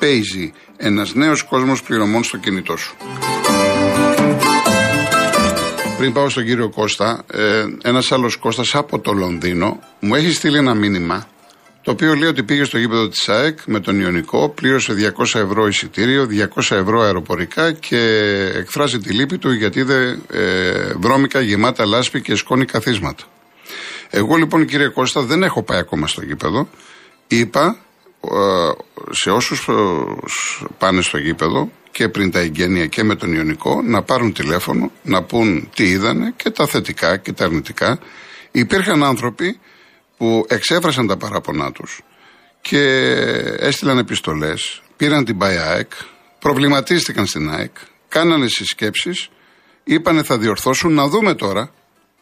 Paisy, ένας νέος κόσμος πληρωμών στο κινητό σου. Πριν πάω στον κύριο Κώστα, ε, ένας άλλος Κώστας από το Λονδίνο μου έχει στείλει ένα μήνυμα το οποίο λέει ότι πήγε στο γήπεδο της ΑΕΚ με τον Ιωνικό, πλήρωσε 200 ευρώ εισιτήριο, 200 ευρώ αεροπορικά και εκφράζει τη λύπη του γιατί είδε ε, βρώμικα γεμάτα λάσπη και σκόνη καθίσματα. Εγώ λοιπόν κύριε Κώστα δεν έχω πάει ακόμα στο γήπεδο. Είπα ε, σε όσους ε, πάνε στο γήπεδο και πριν τα εγγένεια και με τον Ιωνικό να πάρουν τηλέφωνο, να πούν τι είδανε και τα θετικά και τα αρνητικά. Υπήρχαν άνθρωποι που εξέφρασαν τα παράπονά τους και έστειλαν επιστολές, πήραν την ΠΑΙΑΕΚ, προβληματίστηκαν στην ΑΕΚ, κάνανε συσκέψεις, είπανε θα διορθώσουν, να δούμε τώρα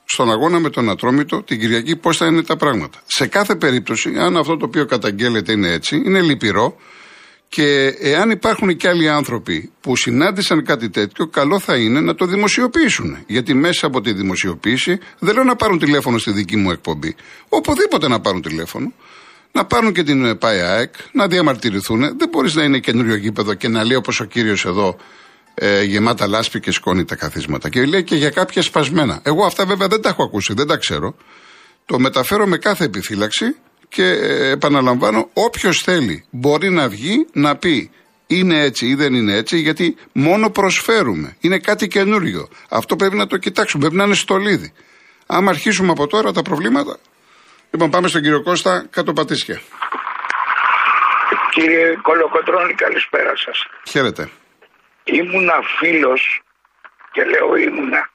στον αγώνα με τον Ατρόμητο την Κυριακή πώς θα είναι τα πράγματα. Σε κάθε περίπτωση, αν αυτό το οποίο καταγγέλλεται είναι έτσι, είναι λυπηρό και εάν υπάρχουν και άλλοι άνθρωποι που συνάντησαν κάτι τέτοιο, καλό θα είναι να το δημοσιοποιήσουν. Γιατί μέσα από τη δημοσιοποίηση δεν λέω να πάρουν τηλέφωνο στη δική μου εκπομπή. Οπουδήποτε να πάρουν τηλέφωνο. Να πάρουν και την ΠΑΕΑΕΚ, να διαμαρτυρηθούν. Δεν μπορείς να είναι καινούριο γήπεδο και να λέει όπως ο κύριος εδώ ε, γεμάτα λάσπη και σκόνη τα καθίσματα. Και λέει και για κάποια σπασμένα. Εγώ αυτά βέβαια δεν τα έχω ακούσει, δεν τα ξέρω. Το μεταφέρω με κάθε επιφύλαξη και ε, επαναλαμβάνω, όποιος θέλει μπορεί να βγει να πει είναι έτσι ή δεν είναι έτσι, γιατί μόνο προσφέρουμε. Είναι κάτι καινούριο. Αυτό πρέπει να το κοιτάξουμε. Πρέπει να είναι στολίδι. Άμα αρχίσουμε από τώρα τα προβλήματα. Λοιπόν, πάμε στον κύριο Κώστα, κάτω πατήσια. Κύριε Κολοκοτρώνη, καλησπέρα σας. Χαίρετε ήμουνα φίλος και λέω ήμουνα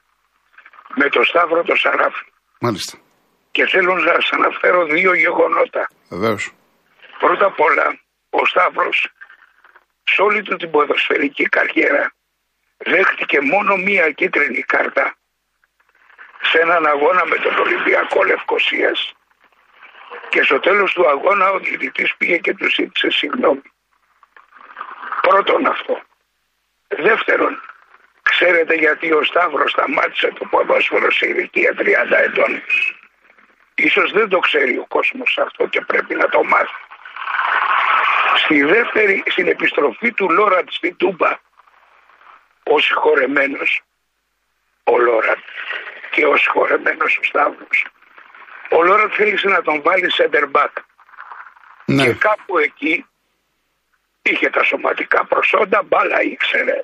με το Σταύρο το Σαράφη. Μάλιστα. Και θέλω να σας αναφέρω δύο γεγονότα. Βεβαίως. Πρώτα απ' όλα, ο Σταύρος σε όλη του την ποδοσφαιρική καριέρα δέχτηκε μόνο μία κίτρινη κάρτα σε έναν αγώνα με τον Ολυμπιακό Λευκοσίας και στο τέλος του αγώνα ο διαιτητής πήγε και του ζήτησε συγγνώμη. Πρώτον αυτό. Δεύτερον, ξέρετε γιατί ο Σταύρος σταμάτησε το ποδόσφαιρο σε ηλικία 30 ετών. Ίσως δεν το ξέρει ο κόσμος αυτό και πρέπει να το μάθει. Στη δεύτερη, στην επιστροφή του Λόραντ στη Τούμπα, ο συγχωρεμένος, ο Λόραντ και ο συγχωρεμένος ο Σταύρος, ο Λόραντ θέλησε να τον βάλει center back. Ναι. Και κάπου εκεί είχε τα σωματικά προσόντα, μπάλα ήξερε.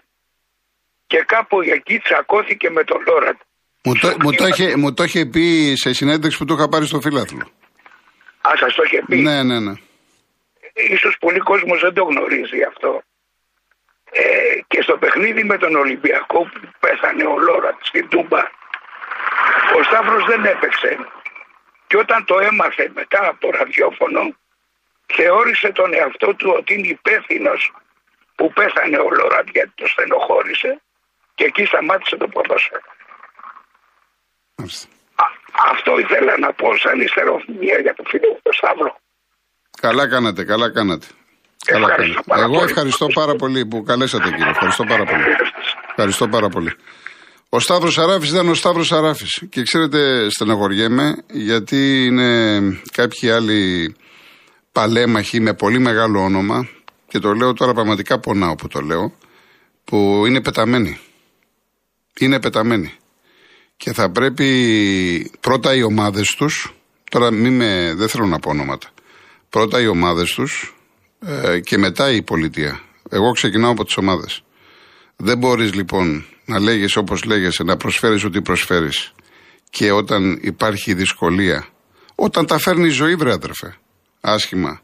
Και κάπου εκεί τσακώθηκε με τον Λόραντ. Μου το, μου, το είχε, μου το είχε πει σε συνέντευξη που το είχα πάρει στο φιλάθλο. Α, σας το είχε πει. Ναι, ναι, ναι. Ίσως πολλοί κόσμος δεν το γνωρίζει αυτό. Ε, και στο παιχνίδι με τον Ολυμπιακό που πέθανε ο Λόραντ στην Τούμπα, ο Σταύρος δεν έπαιξε. Και όταν το έμαθε μετά από το ραδιόφωνο, θεώρησε τον εαυτό του ότι είναι υπεύθυνος που πέθανε ο Λοράτ γιατί το στενοχώρησε και εκεί σταμάτησε το ποδόσφαιρο. αυτό ήθελα να πω σαν ιστεροφημία για το φίλο του Σταύρο. Καλά κάνατε, καλά κάνατε. Καλά κάνατε. Εγώ ευχαριστώ πάρα πολύ που καλέσατε κύριε. Ευχαριστώ πάρα πολύ. Ευχαριστώ πάρα πολύ. Ο Σταύρος Αράφης ήταν ο Σταύρος Αράφης. Και ξέρετε, στενοχωριέμαι γιατί είναι κάποιοι άλλοι παλέμαχοι με πολύ μεγάλο όνομα, και το λέω τώρα πραγματικά πονάω που το λέω, που είναι πεταμένοι. Είναι πεταμένοι. Και θα πρέπει πρώτα οι ομάδες τους, τώρα μη με, δεν θέλω να πω ονόματα, πρώτα οι ομάδες τους ε, και μετά η πολιτεία. Εγώ ξεκινάω από τις ομάδες. Δεν μπορείς λοιπόν να λέγεις όπως λέγεσαι, να προσφέρεις ό,τι προσφέρεις και όταν υπάρχει δυσκολία, όταν τα φέρνει η ζωή βρε αδερφέ, άσχημα,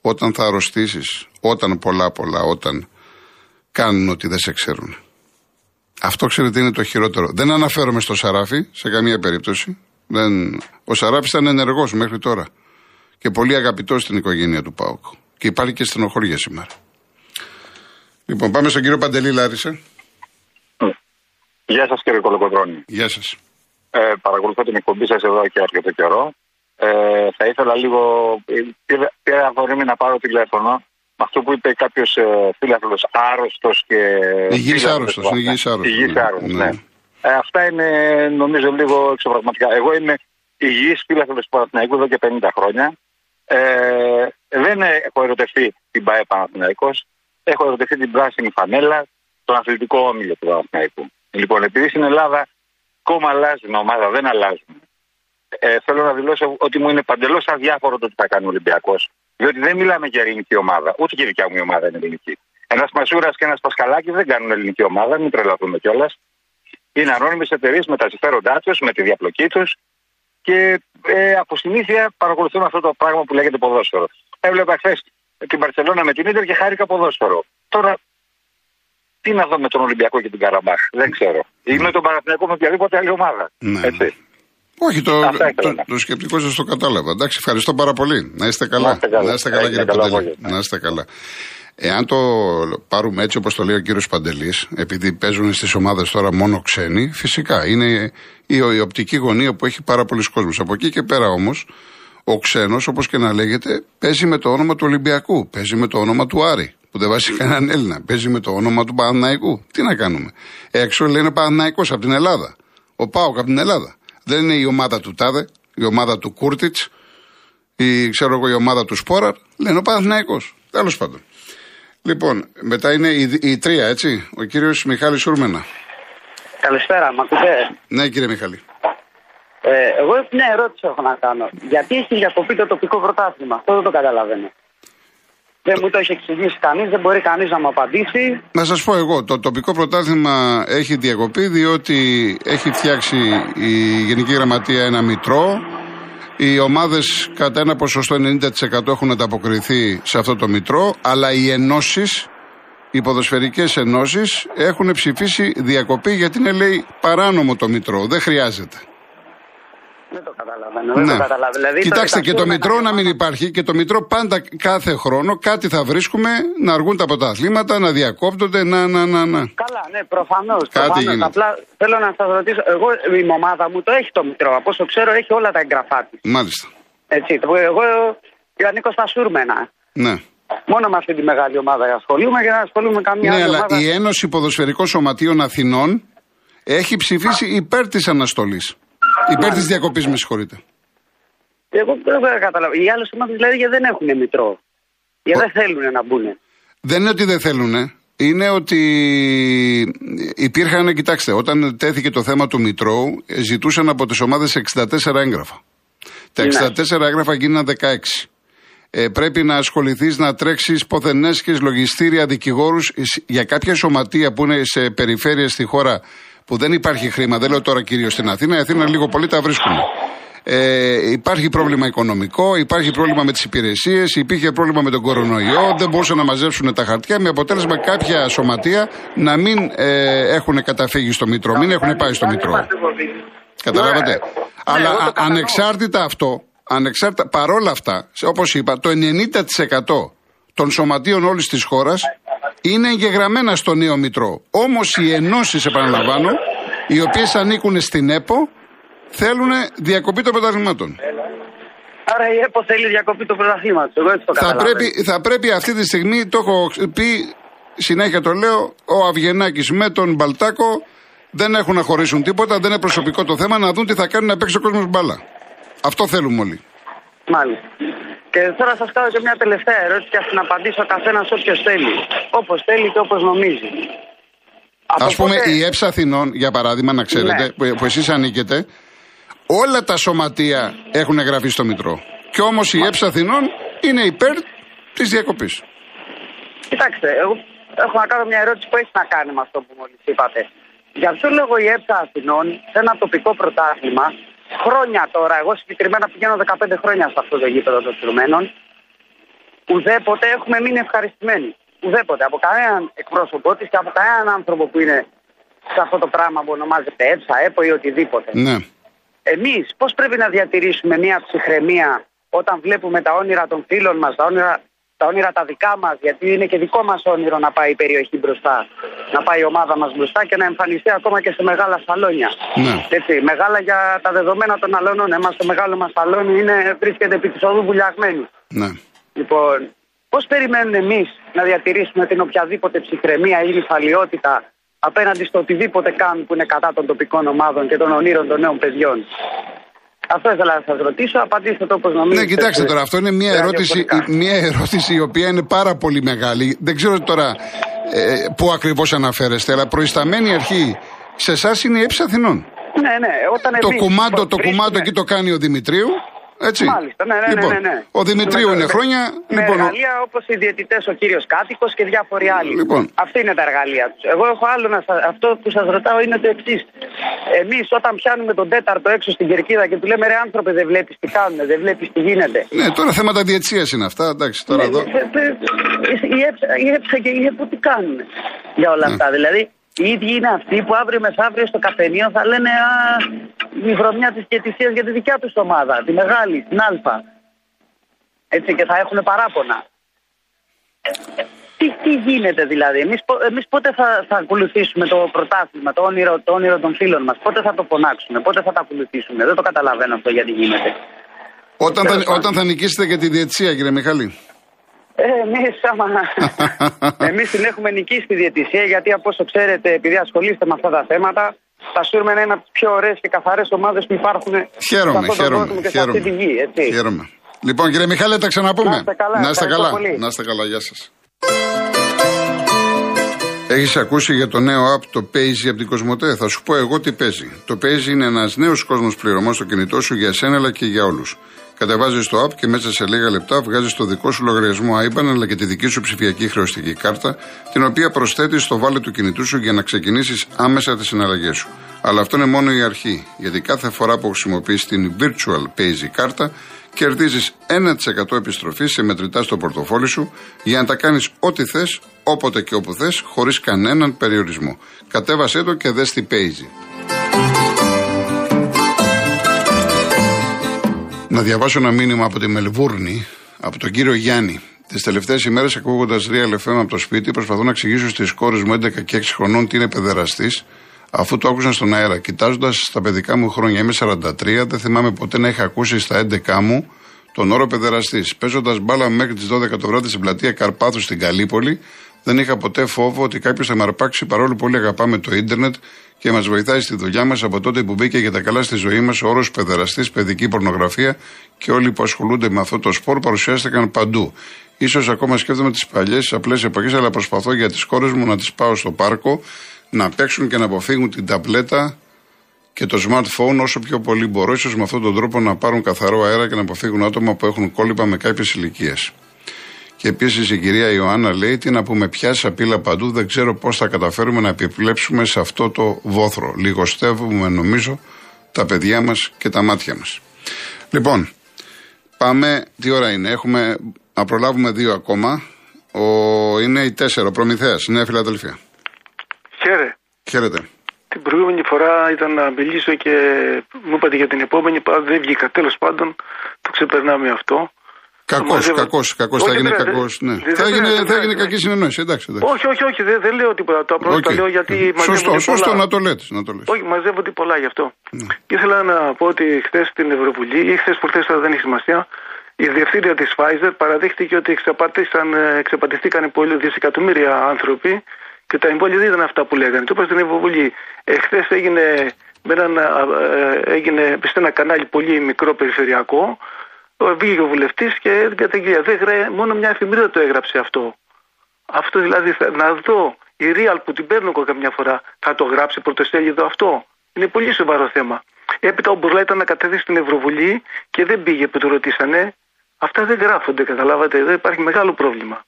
όταν θα αρρωστήσεις, όταν πολλά πολλά, όταν κάνουν ότι δεν σε ξέρουν. Αυτό ξέρετε είναι το χειρότερο. Δεν αναφέρομαι στο Σαράφι σε καμία περίπτωση. Δεν... Ο Σαράφι ήταν ενεργός μέχρι τώρα. Και πολύ αγαπητός στην οικογένεια του Πάουκ. Και υπάρχει και στενοχώρια σήμερα. Λοιπόν, πάμε στον κύριο Παντελή Λάρισα. Γεια σας κύριε Κολοκοτρώνη. Γεια σας. Ε, παρακολουθώ την εκπομπή σας εδώ και αρκετό καιρό. Ε, θα ήθελα λίγο. Πήρα αφορμή να πάρω τηλέφωνο με αυτό που είπε κάποιος ε, φίλαθλος άρρωστος και. Υγιής άρρωστος. Υγιής άρρωστος, ναι. ναι. Ε, αυτά είναι νομίζω λίγο εξωπραγματικά. Εγώ είμαι υγιής φίλαθλος του Παναθηναϊκού εδώ και 50 χρόνια. Ε, δεν έχω ερωτευτεί την ΠαΕ Παναθηναϊκός. Έχω ερωτευτεί την πράσινη φανέλα, τον αθλητικό όμιλο του Παναθηναϊκού. Λοιπόν, επειδή στην Ελλάδα κόμμα αλλάζουν, ομάδα δεν αλλάζουν. Ε, θέλω να δηλώσω ότι μου είναι παντελώς αδιάφορο το τι θα κάνει ο Ολυμπιακός. Διότι δεν μιλάμε για ελληνική ομάδα. Ούτε και η δικιά μου η ομάδα είναι ελληνική. Ένας Μασούρας και ένας Πασχαλάκης δεν κάνουν ελληνική ομάδα, μην τρελαθούμε κιόλας. Είναι ανώνυμες εταιρείες με τα συμφέροντά τους, με τη διαπλοκή τους και ε, από συνήθεια παρακολουθούν αυτό το πράγμα που λέγεται ποδόσφαιρο. Έβλεπα χθες την Παρσελόνα με την ντερ και χάρηκα ποδόσφαιρο. Τώρα τι να δω με τον Ολυμπιακό και την Καραμπάχ. Δεν ξέρω. Ή με τον Παναθηναϊκό με οποιαδήποτε άλλη ομάδα. Ναι. Έτσι. Όχι, το, το, το, σκεπτικό σας το κατάλαβα. Εντάξει, ευχαριστώ πάρα πολύ. Να είστε καλά. Να είστε καλά, κύριε Παντελή. Να είστε καλά. Εάν το πάρουμε έτσι όπως το λέει ο κύριος Παντελής, επειδή παίζουν στις ομάδες τώρα μόνο ξένοι, φυσικά είναι η, η οπτική γωνία που έχει πάρα πολλοί κόσμους. Από εκεί και πέρα όμως, ο ξένος, όπως και να λέγεται, παίζει με το όνομα του Ολυμπιακού, παίζει με το όνομα του Άρη που δεν βάζει κανέναν Έλληνα. Παίζει με το όνομα του Παναναϊκού. Τι να κάνουμε. Έξω λένε Παναναϊκό από την Ελλάδα. Ο Πάοκ από την Ελλάδα. Δεν είναι η ομάδα του Τάδε, η ομάδα του Κούρτιτς, η, ξέρω εγώ, η ομάδα του Σπόραρ. Λένε ο Παναναϊκό. Τέλος πάντων. Λοιπόν, μετά είναι η, η τρία, έτσι. Ο κύριος Μιχάλης Σούρμενα. Καλησπέρα, μ' ακούτε; Ναι, κύριε Μιχάλη. Ε, εγώ μια ερώτηση έχω να κάνω. Γιατί έχει διακοπεί το τοπικό πρωτάθλημα; Αυτό δεν το καταλαβαίνω. Δεν μου το έχει εξηγήσει κανείς, δεν μπορεί κανείς να μου απαντήσει. Να σας πω εγώ, το τοπικό πρωτάθλημα έχει διακοπεί διότι έχει φτιάξει η Γενική Γραμματεία ένα μητρό. Οι ομάδες κατά ένα ποσοστό 90% έχουν ανταποκριθεί σε αυτό το μητρό, αλλά οι ενώσεις, οι ποδοσφαιρικές ενώσεις έχουν ψηφίσει διακοπή γιατί είναι λέει παράνομο το μητρό. Δεν χρειάζεται. Δεν το καταλαβαίνω. Δεν ναι. το καταλαβαίνω. Δηλαδή, Κοιτάξτε και το Μητρό να μην υπάρχει και το Μητρό πάντα κάθε χρόνο κάτι θα βρίσκουμε να αργούν τα πρωταθλήματα, να διακόπτονται, να, να, να, να. Καλά, ναι, προφανώς. Απλά θέλω να σας ρωτήσω, εγώ η ομάδα μου το έχει το Μητρό. Από όσο ξέρω έχει όλα τα εγγραφά της. Μάλιστα. Έτσι, εγώ ανήκω στα Σούρμενα. Ναι. Μόνο με αυτή τη μεγάλη ομάδα ασχολούμαι και να ασχολούμαι καμία ναι, άλλη αλλά ομάδα. η Ένωση Ποδοσφαιρικών Σωματείων Αθηνών έχει ψηφίσει υπέρ της αναστολής. Υπέρ της διακοπής, με συγχωρείτε. Εγώ δεν καταλαβαίνω. Οι άλλες ομάδες δηλαδή δεν έχουν μητρό. Γιατί δεν θέλουν να μπουν. Δεν είναι ότι δεν θέλουν. Είναι ότι υπήρχαν, κοιτάξτε, όταν τέθηκε το θέμα του Μητρώου, ζητούσαν από τις ομάδες 64 έγγραφα. Τα 64 ναι. έγγραφα γίνανε 16. Ε, πρέπει να ασχοληθείς να τρέξεις ποθενέσχε λογιστήρια δικηγόρους για κάποια σωματεία που είναι σε περιφέρειες στη χώρα που δεν υπάρχει χρήμα, δεν λέω τώρα κυρίως στην Αθήνα, η Αθήνα λίγο πολύ τα βρίσκουμε. Ε, υπάρχει πρόβλημα οικονομικό, υπάρχει πρόβλημα με τις υπηρεσίες, υπήρχε πρόβλημα με τον κορονοϊό, δεν μπορούσαν να μαζέψουν τα χαρτιά, με αποτέλεσμα κάποια σωματεία να μην ε, έχουν καταφύγει στο Μητρό, μην έχουν πάει στο Μητρό. Καταλάβατε; Αλλά α, ανεξάρτητα αυτό, ανεξάρτητα, παρόλα αυτά, όπως είπα, το 90% των σωματείων όλης της χώρας είναι εγγεγραμμένα στο νέο Μητρό. Όμως οι ενώσεις, επαναλαμβάνω, οι οποίες ανήκουν στην ΕΠΟ, θέλουν διακοπή των πρωταθλημάτων. Άρα η ΕΠΟ θέλει διακοπή των πρωταθλήματων. Εγώ έτσι το θα πρέπει, θα πρέπει αυτή τη στιγμή, το έχω πει, συνέχεια το λέω, ο Αυγενάκης με τον Μπαλτάκο δεν έχουν να χωρίσουν τίποτα, δεν είναι προσωπικό το θέμα, να δουν τι θα κάνουν να παίξει ο κόσμος μπαλά. Αυτό θέλουμε όλοι. Μάλιστα. Και θέλω να σας κάνω και μια τελευταία ερώτηση και ας την απαντήσει ο καθένας όποιος θέλει. Όπως θέλει και όπως νομίζει. Α πούμε, η ΕΨ Αθηνών, για παράδειγμα, να ξέρετε, ναι. που, που εσείς ανήκετε, όλα τα σωματεία έχουν εγγραφεί στο Μητρό. Και όμως η ΕΨ Αθηνών είναι υπέρ της διακοπής. Κοιτάξτε, εγώ έχω να κάνω μια ερώτηση που έχει να κάνει με αυτό που μόλις είπατε. Για ποιο λόγο η ΕΨ Αθηνών σε ένα τοπικό πρωτάθλημα χρόνια τώρα, εγώ συγκεκριμένα πηγαίνω 15 χρόνια σε αυτό το γήπεδο των Τουρμένων, ουδέποτε έχουμε μείνει ευχαριστημένοι. Ουδέποτε. Από κανέναν εκπρόσωπό της και από κανέναν άνθρωπο που είναι σε αυτό το πράγμα που ονομάζεται ΕΠΣΑ, ΕΠΟ ή οτιδήποτε. Ναι. Εμείς πώς πρέπει να διατηρήσουμε μια ψυχραιμία όταν βλέπουμε τα όνειρα των φίλων μας, τα όνειρα τα όνειρα τα δικά μας, γιατί είναι και δικό μας όνειρο να πάει η περιοχή μπροστά. Να πάει η ομάδα μας μπροστά και να εμφανιστεί ακόμα και σε μεγάλα σαλόνια. Ναι. Έτσι, μεγάλα για τα δεδομένα των αλώνων. Εμάς το μεγάλο μας σαλόνι είναι, βρίσκεται επί της οδού βουλιαγμένη. Ναι. Λοιπόν, πώς περιμένουν εμείς να διατηρήσουμε την οποιαδήποτε ψυχραιμία ή νυφαλιότητα απέναντι στο οτιδήποτε κάνουν που είναι κατά των τοπικών ομάδων και των ονείρων των νέων παιδιών; Αυτό ήθελα να σας ρωτήσω. Απαντήστε το όπως νομίζετε. Ναι, κοιτάξτε τώρα, αυτό είναι μια ερώτηση, μια ερώτηση η οποία είναι πάρα πολύ μεγάλη. Δεν ξέρω τώρα ε, πού ακριβώς αναφέρεστε, αλλά προϊσταμένη αρχή σε εσάς είναι η έψη Αθηνών. Ναι, ναι. Όταν Το εμείς κουμάντο, το βρίσκουμε- κουμάντο εκεί το κάνει ο Δημητρίου. Έτσι. Μάλιστα, ναι, ναι, ναι, λοιπόν, ναι, ναι. Ο Δημητρίου Με- είναι με- χρόνια. Με λοιπόν, ο- εργαλεία όπως οι διαιτητές, ο κύριος Κάτοικος και διάφοροι άλλοι. Λοιπόν. Αυτή είναι τα εργαλεία τους. Εγώ έχω άλλο να σα. Αυτό που σας ρωτάω είναι το εξής. Εμείς όταν πιάνουμε τον τέταρτο έξω στην κερκίδα και του λέμε ρε άνθρωπε, δεν βλέπεις τι κάνουν, δεν βλέπεις τι γίνεται. Ναι, τώρα θέματα διετσία είναι αυτά. Εντάξει, τώρα Ναι, εδώ. ε, ε, Η έψα, η έψα και η ΕΠΟ τι κάνουν για όλα Ναι. αυτά. Δηλαδή, οι ίδιοι είναι αυτοί που αύριο μεθαύριο στο καφενείο θα λένε Α, η βρωμιά της διαιτησίας για τη δικιά τους ομάδα, τη μεγάλη, την Α. Έτσι και θα έχουν παράπονα. Τι, τι γίνεται δηλαδή, εμείς, πο- εμείς πότε θα, θα ακολουθήσουμε το πρωτάθλημα, το όνειρο, το όνειρο των φίλων μας, πότε θα το φωνάξουμε, πότε θα το ακολουθήσουμε, δεν το καταλαβαίνω αυτό γιατί γίνεται. Όταν Τέλος θα, πάντων. όταν θα νικήσετε και τη διετσία, κύριε Μιχάλη. Ε, εμείς, άμα... εμείς την έχουμε νικήσει τη διαιτησία γιατί από όσο ξέρετε επειδή ασχολείστε με αυτά τα θέματα τα Σούρμεν είναι από τις πιο ωραίες και καθαρές ομάδες που υπάρχουν σε Χαίρομαι, αυτόν τον κόσμο χαίρομαι. και σε αυτή τη γη. Χαίρομαι. Έτσι. χαίρομαι. Λοιπόν, κύριε Μιχάλη, τα ξαναπούμε. Να είστε καλά, Να είστε ευχαριστώ καλά. πολύ. Να είστε καλά, γεια σας. Έχεις ακούσει για το νέο app το Paisy από την Κοσμοτέ; Θα σου πω εγώ τι παίζει. Το Paisy είναι ένας νέος κόσμος πληρωμών στο κινητό σου για εσένα αλλά και για όλους. Κατεβάζεις το app και μέσα σε λίγα λεπτά βγάζεις το δικό σου λογαριασμό IBAN αλλά και τη δική σου ψηφιακή χρεωστική κάρτα, την οποία προσθέτεις στο βάλε του κινητού σου για να ξεκινήσεις άμεσα τις συναλλαγές σου. Αλλά αυτό είναι μόνο η αρχή, γιατί κάθε φορά που χρησιμοποιείς την Virtual Paisy κάρτα, κερδίζεις 1% επιστροφή σε μετρητά στο πορτοφόλι σου για να τα κάνεις ό,τι θες, όποτε και όπου θες, χωρίς κανέναν περιορισμό. Κατέβασέ το και δες τι Paisy. Να διαβάσω ένα μήνυμα από τη Μελβούρνη, από τον κύριο Γιάννη. Τις τελευταίες ημέρες, ακούγοντας Real FM από το σπίτι, προσπαθώ να εξηγήσω στις κόρες μου 11 και 6 χρονών τι είναι παιδεραστής, αφού το άκουσαν στον αέρα. Κοιτάζοντας τα παιδικά μου χρόνια, είμαι 43, δεν θυμάμαι ποτέ να είχα ακούσει στα 11 μου τον όρο παιδεραστής. Παίζοντας μπάλα μέχρι τις 12 το βράδυ στην πλατεία Καρπάθου στην Καλύπολη, δεν είχα ποτέ φόβο ότι κάποιος θα με αρπάξει παρόλο που πολύ αγαπάμε το ίντερνετ και μας βοηθάει στη δουλειά μας από τότε που μπήκε για τα καλά στη ζωή μας ο όρος παιδεραστής, παιδική πορνογραφία και όλοι που ασχολούνται με αυτό το σπορ παρουσιάστηκαν παντού. σω ακόμα σκέφτομαι τις παλιές απλές εποχές, αλλά προσπαθώ για τις κόρες μου να τις πάω στο πάρκο να παίξουν και να αποφύγουν την ταμπλέτα και το smartphone όσο πιο πολύ μπορώ, ίσως με αυτόν τον τρόπο να πάρουν καθαρό αέρα και να αποφύγουν άτομα που έχουν κόλληπα με κάποιες ηλικίες. Και επίσης η κυρία Ιωάννα λέει: Τι να πούμε, πια σαπίλα παντού, δεν ξέρω πώς θα καταφέρουμε να επιπλέψουμε σε αυτό το βόθρο. Λιγοστεύουμε, νομίζω, τα παιδιά μας και τα μάτια μας. Λοιπόν, πάμε. Τι ώρα είναι, έχουμε να προλάβουμε δύο ακόμα. Ο, είναι η τέσσερα, ο Προμηθέας, Νέα Φιλαδελφία. Χαίρε. Χαίρετε. Την προηγούμενη φορά ήταν να μιλήσω και μου είπατε για την επόμενη, πα- δεν βγήκα. Τέλος πάντων, το ξεπερνάμε αυτό. Κακός, Μαζεύω- κακός, κακός. Θα Όχι, έγινε δεν- κακός. δεν- Ναι. δεν- Θα δεν- έγινε, δεν- θα δεν- έγινε δεν- κακή συνεννόηση. Εντάξει, εντάξει. Όχι, όχι, όχι, δεν, δεν λέω τίποτα. Το απλώ Οκ. το λέω γιατί Σωστό, μαζεύονται σωστό πολλά. να το λέτε. Να το λες. Όχι, μαζεύονται πολλά γι' αυτό. Ναι. Ήθελα να πω ότι χθες στην Ευρωβουλή, ή χθες προχθέ, τώρα δεν έχει σημασία, η διευθύντρια της Pfizer παραδείχτηκε ότι εξαπατήσαν, ε, εξαπατηθήκαν πολλοί δισεκατομμύρια άνθρωποι και τα εμβόλια δεν ήταν αυτά που λέγανε. Το είπα στην Ευρωβουλή. Εχθέ έγινε, με έναν, α, ε, έγινε σε ένα κανάλι πολύ μικρό περιφερειακό. Ο- Βγήκε ο βουλευτής και έδινε καταγγελία. Δεν γρέ, μόνο μια εφημερίδα το έγραψε αυτό. Αυτό δηλαδή θα- να δω η Real που την παίρνω εγώ καμιά φορά θα το γράψει πρωτοσέλιδο αυτό; Είναι πολύ σοβαρό θέμα. Έπειτα ο Μπουρλά ήταν να κατέβει στην Ευρωβουλή και δεν πήγε που το ρωτήσανε. Αυτά δεν γράφονται, καταλάβατε. Εδώ υπάρχει μεγάλο πρόβλημα.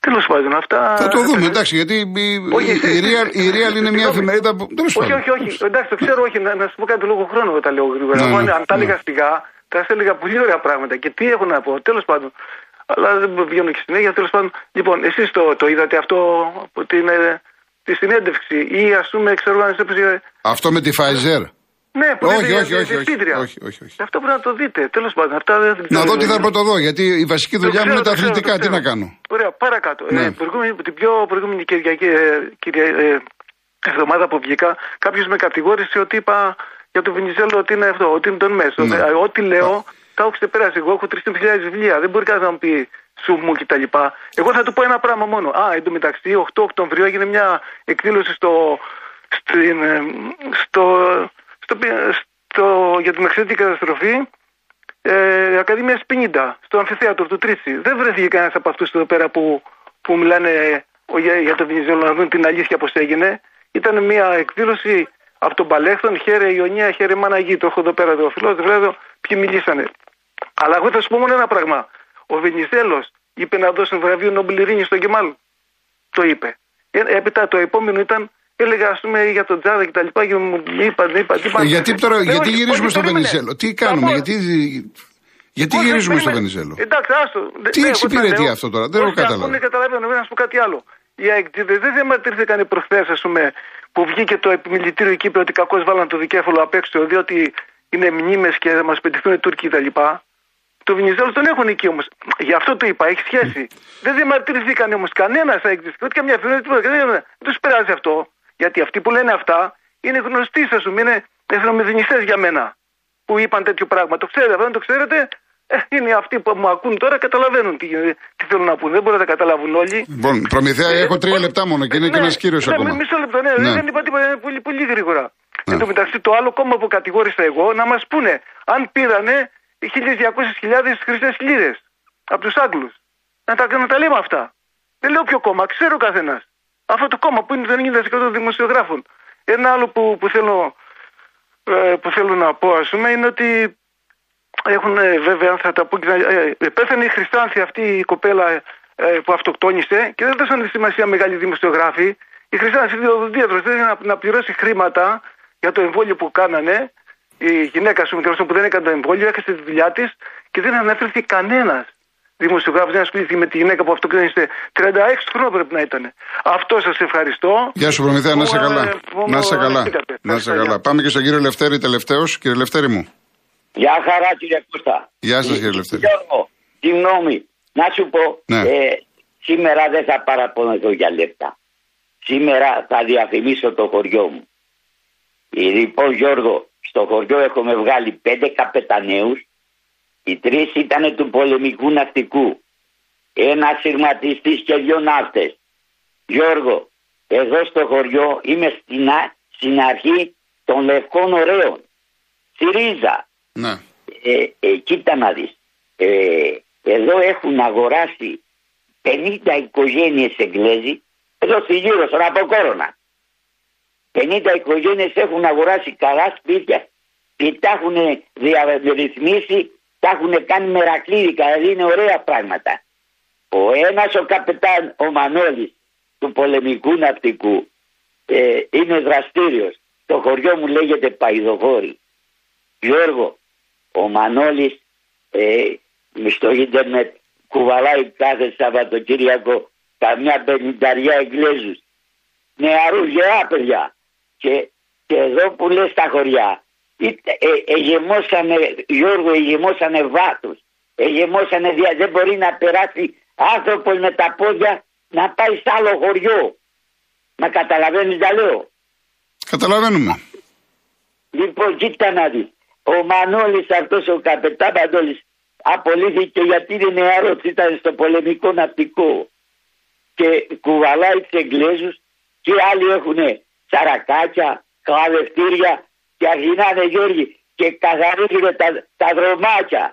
Τέλος πάντων, αυτά. Θα το δούμε, εντάξει, γιατί η, Όχι, η, εσύ- η Real, η Real είναι μια Συγγνώμη. εφημερίδα που. Τέλος Όχι, πάντων. όχι, όχι. Εντάξει, το ξέρω, όχι. Να, να σου πω κάτι λόγω χρόνου εγώ τα λέω γρήγορα. Ναι, Εγώ, ναι, αν τα ναι. έλεγα σιγά, θα σα έλεγα πολύ ωραία πράγματα. Και τι έχω να πω, τέλος πάντων. Αλλά δεν βγαίνω και συνέχεια, τέλος πάντων. Λοιπόν, εσείς το, το είδατε αυτό από την, ε, τη συνέντευξη ή ας πούμε, ξέρω αν έπαιζε. Αυτό με τη Pfizer; Ναι, που Όχι, είναι η όχι, όχι, όχι, διευθύντρια. όχι, όχι, όχι. Αυτό πρέπει να το δείτε. Τέλος πάντων, αυτά δεν Να ξέρω. δω τι θα πω το δω, γιατί η βασική Το δουλειά μου ξέρω, είναι τα το ξέρω, αθλητικά. το Τι ξέρω. να κάνω; Ωραία, παρακάτω. Ναι. Ε, προηγούμενη, την πιο προηγούμενη Κυριακή, ε, κυρία, ε, εβδομάδα που βγήκα, κάποιος με κατηγόρησε ότι είπα για τον Βενιζέλο ότι είναι αυτό, ότι είναι τον Μέσο. Ναι. Ε, ό,τι λέω, τα έχω ξεπεράσει. Εγώ έχω 3.000 βιβλία. Δεν μπορεί κανένας να μου πει σου μου κτλ. Εγώ θα του πω ένα πράγμα μόνο. Α, εντωμεταξύ, 8 Οκτωβρίου έγινε μια εκδήλωση στο, στην, ε, στο, στο, στο, για τη μεξιωτική καταστροφή ε, Ακαδημίας 50 στο αμφιθέατρο του Τρίτσι. Δεν βρέθηκε κανένας από αυτούς εδώ πέρα που, που μιλάνε ο, για, για τον Βενιζέλο να δουν την αλήθεια πώς έγινε. Ήταν μια εκδήλωση από τον Παλέχθον, χαίρε Ιωνία, χαίρε Μαναγή. Το έχω εδώ πέρα το φιλό, βέβαια ποιοι μιλήσανε. Αλλά εγώ θα σου πω μόνο ένα πράγμα. Ο Βενιζέλος είπε να δώσουν βραβείο Νόμπελ Ειρήνης στον Κεμάλ. Το είπε. Ε, έπειτα το επόμενο ήταν, έλεγα ας πούμε για τον Τζάδα και τα λοιπά και μου είπαν, είπαν, είπαν. Ε, γιατί τώρα, Ε, γιατί όχι, γυρίζουμε όχι, στο περίμενε. Βενιζέλο; Τι Θα κάνουμε, πω- γιατί, γιατί Όχι, γυρίζουμε στο περίμενε. Βενιζέλο; Εντάξει, άστο. Δε- Τι ναι, εγώ εξυπηρετεί τα λέω. αυτό τώρα, δεν Όχι, έχω καταλάβει. ακούνε, καταλαβαίνω, να σου πω κάτι άλλο. Οι αεκτζίδε δεν διαμαρτυρήθηκαν προχθές, ας πούμε, που βγήκε το επιμελητήριο και είπε ότι κακώς βάλαν το δικέφαλο απ' έξω, διότι είναι μνήμες και θα μας πετυχούν οι Τούρκοι κτλ. Το Βενιζέλος τον έχουν εκεί όμως. Γι' αυτό το είπα, έχει σχέση. δεν διαμαρτυρηθήκαν όμως κανένας αεκτζίδε, ούτε καμιά φωνή, τίποτα. Δεν, δεν τους περάζει αυτό. Γιατί αυτοί που λένε αυτά είναι γνωστοί, α πούμε, είναι εθνομεδινιστέ για μένα. Που είπαν τέτοιο πράγμα. Το ξέρετε, αυτό δεν το ξέρετε. Ε, είναι αυτοί που μου ακούν τώρα, καταλαβαίνουν τι, τι θέλουν να πούνε. Δεν μπορεί να τα καταλάβουν όλοι. Λοιπόν, Προμηθέα, Ε, έχω τρία ε, λεπτά μόνο και είναι και ναι, ένας κύριος ναι, ακόμα. Μισό λεπτό, ναι, Ναι. δεν είπα τίποτα, είναι πολύ, πολύ γρήγορα. Ναι. Εν τω μεταξύ, το άλλο κόμμα που κατηγόρησα εγώ να μας πούνε αν πήρανε 1.200.000 χρυσέ λίρες από τους Άγγλους. Να τα, να τα λέμε αυτά. Δεν λέω ποιο κόμμα, ξέρω καθένας. Αυτό το κόμμα που είναι το 90% των δημοσιογράφων. Ένα άλλο που, που, θέλω, ε, που θέλω να πω, ας πούμε, είναι ότι έχουν ε, βέβαια, αν θα τα πω και να- ε, ε, πέθανε η Χριστάνθη αυτή η κοπέλα ε, που αυτοκτόνησε και δεν δώσαν σημασία μεγάλοι δημοσιογράφοι. Η Χριστάνθη Διοδίατρος δεν να, να πληρώσει χρήματα για το εμβόλιο που κάνανε. Η γυναίκα σου μικρός που δεν έκανε το εμβόλιο έχασε τη δουλειά της και δεν αναφέρθηκε κανένας δημοσιογράφος δεν ασχολήθηκε με τη γυναίκα που αυτοκτόνησε. 36 χρόνια πρέπει να ήταν. Αυτό σας ευχαριστώ. Γεια σου, Προμηθέα, να είσαι Μου, καλά. ε, μου Να είσαι καλά. αρέσηκατε. Να είσαι Ευχαριστώ, καλά. Πάμε και στον κύριο Λευτέρη, τελευταίος. Κύριε Λευτέρη μου. Γεια χαρά κύριε Κώστα. Γεια σας, κύριε Λευτέρη. Γιώργο, συγγνώμη, να σου πω, Ναι. ε, σήμερα δεν θα παραπονεθώ για λεφτά. Σήμερα θα διαφημίσω το χωριό μου. Ε, Λοιπόν Γιώργο, στο χωριό έχουμε βγάλει πέντε καπεταναίους, οι τρεις ήταν του πολεμικού ναυτικού, ένα σειρματιστής και δυο ναύτες. Γιώργο, εδώ στο χωριό είμαι στην, α- στην αρχή των λευκών ωραίων. Σιρίζα, Ναι. ε, ε, κοίτα να δεις. Ε, εδώ έχουν αγοράσει 50 οικογένειες Εγγλέζοι, εδώ στη γύρω στον Αποκόρονα. 50 οικογένειες έχουν αγοράσει καλά σπίτια και τα έχουν διαρρυθμίσει, τα έχουν κάνει μερακλήδικα, δηλαδή είναι ωραία πράγματα. Ο ένας ο καπετάν, ο Μανώλης, του πολεμικού ναυτικού, ε, είναι δραστήριος. Το χωριό μου λέγεται Παϊδοχώρη. Γιώργο, ο Μανώλης ε, στο ίντερνετ κουβαλάει κάθε Σαββατοκύριακο καμιά πενηνταριά Εγγλέζους. Νεαρούς γερά παιδιά. Και, και εδώ που λες στα χωριά ε, ε, εγεμόσανε, Γιώργο, εγεμόσανε βάθος. Εγεμόσανε δια, δεν μπορεί να περάσει άνθρωπος με τα πόδια να πάει σε άλλο χωριό. Να καταλαβαίνεις τα λέω. Καταλαβαίνουμε. Λοιπόν, κοίτα να δεις. Ο Μανώλης αυτός ο καπετάν Μανώλης απολύθηκε γιατί είναι νεαρός, ήταν στο πολεμικό ναυτικό και κουβαλάει τους Εγγλέζους και άλλοι έχουν σαρακάκια, καλευτήρια και αρχινάνε Γιώργη και καθαρίζουν τα, τα δρομάκια.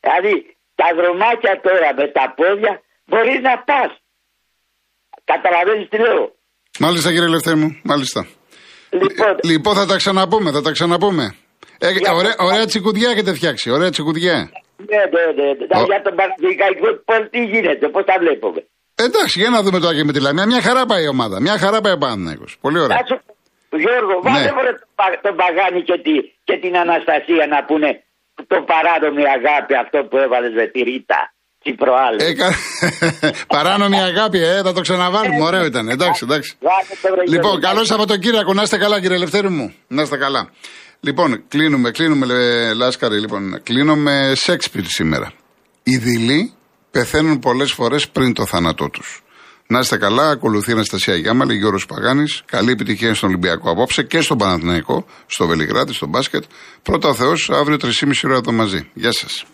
Δηλαδή τα δρομάκια τώρα με τα πόδια μπορείς να πας. Καταλαβαίνεις τι λέω; Μάλιστα, κύριε Λευτέρη μου. Μάλιστα. Λοιπόν, Ε, Λοιπόν, θα τα ξαναπούμε, θα τα ξαναπούμε. Ε, Για- ωραία, ωραία τσικουδιά έχετε φτιάξει, ωραία τσικουδιά. ναι, ναι, ναι. ναι. Ο- Για τον Παναθηναϊκό πώς τι γίνεται, πώς τα βλέπουμε. Εντάξει, για να δούμε το Άκη με τη Λαμία. Μια χαρά πάει η ομάδα. Μια χαρά πάει ο Παναθηναϊκός. Πολύ ωραία. Να σου- Γιώργο, βάλε Ναι. βρε τον, Πα- τον Παγάνη και, τη, και την Αναστασία να πούνε το παράδομη αγάπη αυτό που έβαλες με τη Ρίτα. Τι προάλλε. Ε, κα- Παράνομη αγάπη, ε, θα το ξαναβάλουμε. Ωραίο ήταν. Εντάξει, εντάξει. Βάλε το βρε, Λοιπόν, Γιώργο. καλό Σαββατοκύριακο. Να είστε καλά, κύριε Ελευθέρη μου. Να είστε καλά. Λοιπόν, κλείνουμε, κλείνουμε, λέ, Λάσκαρη, λοιπόν, κλείνω με Σέξπιρ σήμερα. Οι δειλοί πεθαίνουν πολλές φορές πριν το θάνατό τους. Να είστε καλά, ακολουθεί η Αναστασία Γιάμαλη, Γιώργος Παγάνης. Καλή επιτυχία στον Ολυμπιακό απόψε και στον Παναθηναϊκό, στο Βελιγράδι, στο μπάσκετ. Πρώτα ο Θεός, αύριο 3,5 ώρα εδώ μαζί. Γεια σας.